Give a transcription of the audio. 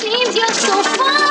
Seems you're so far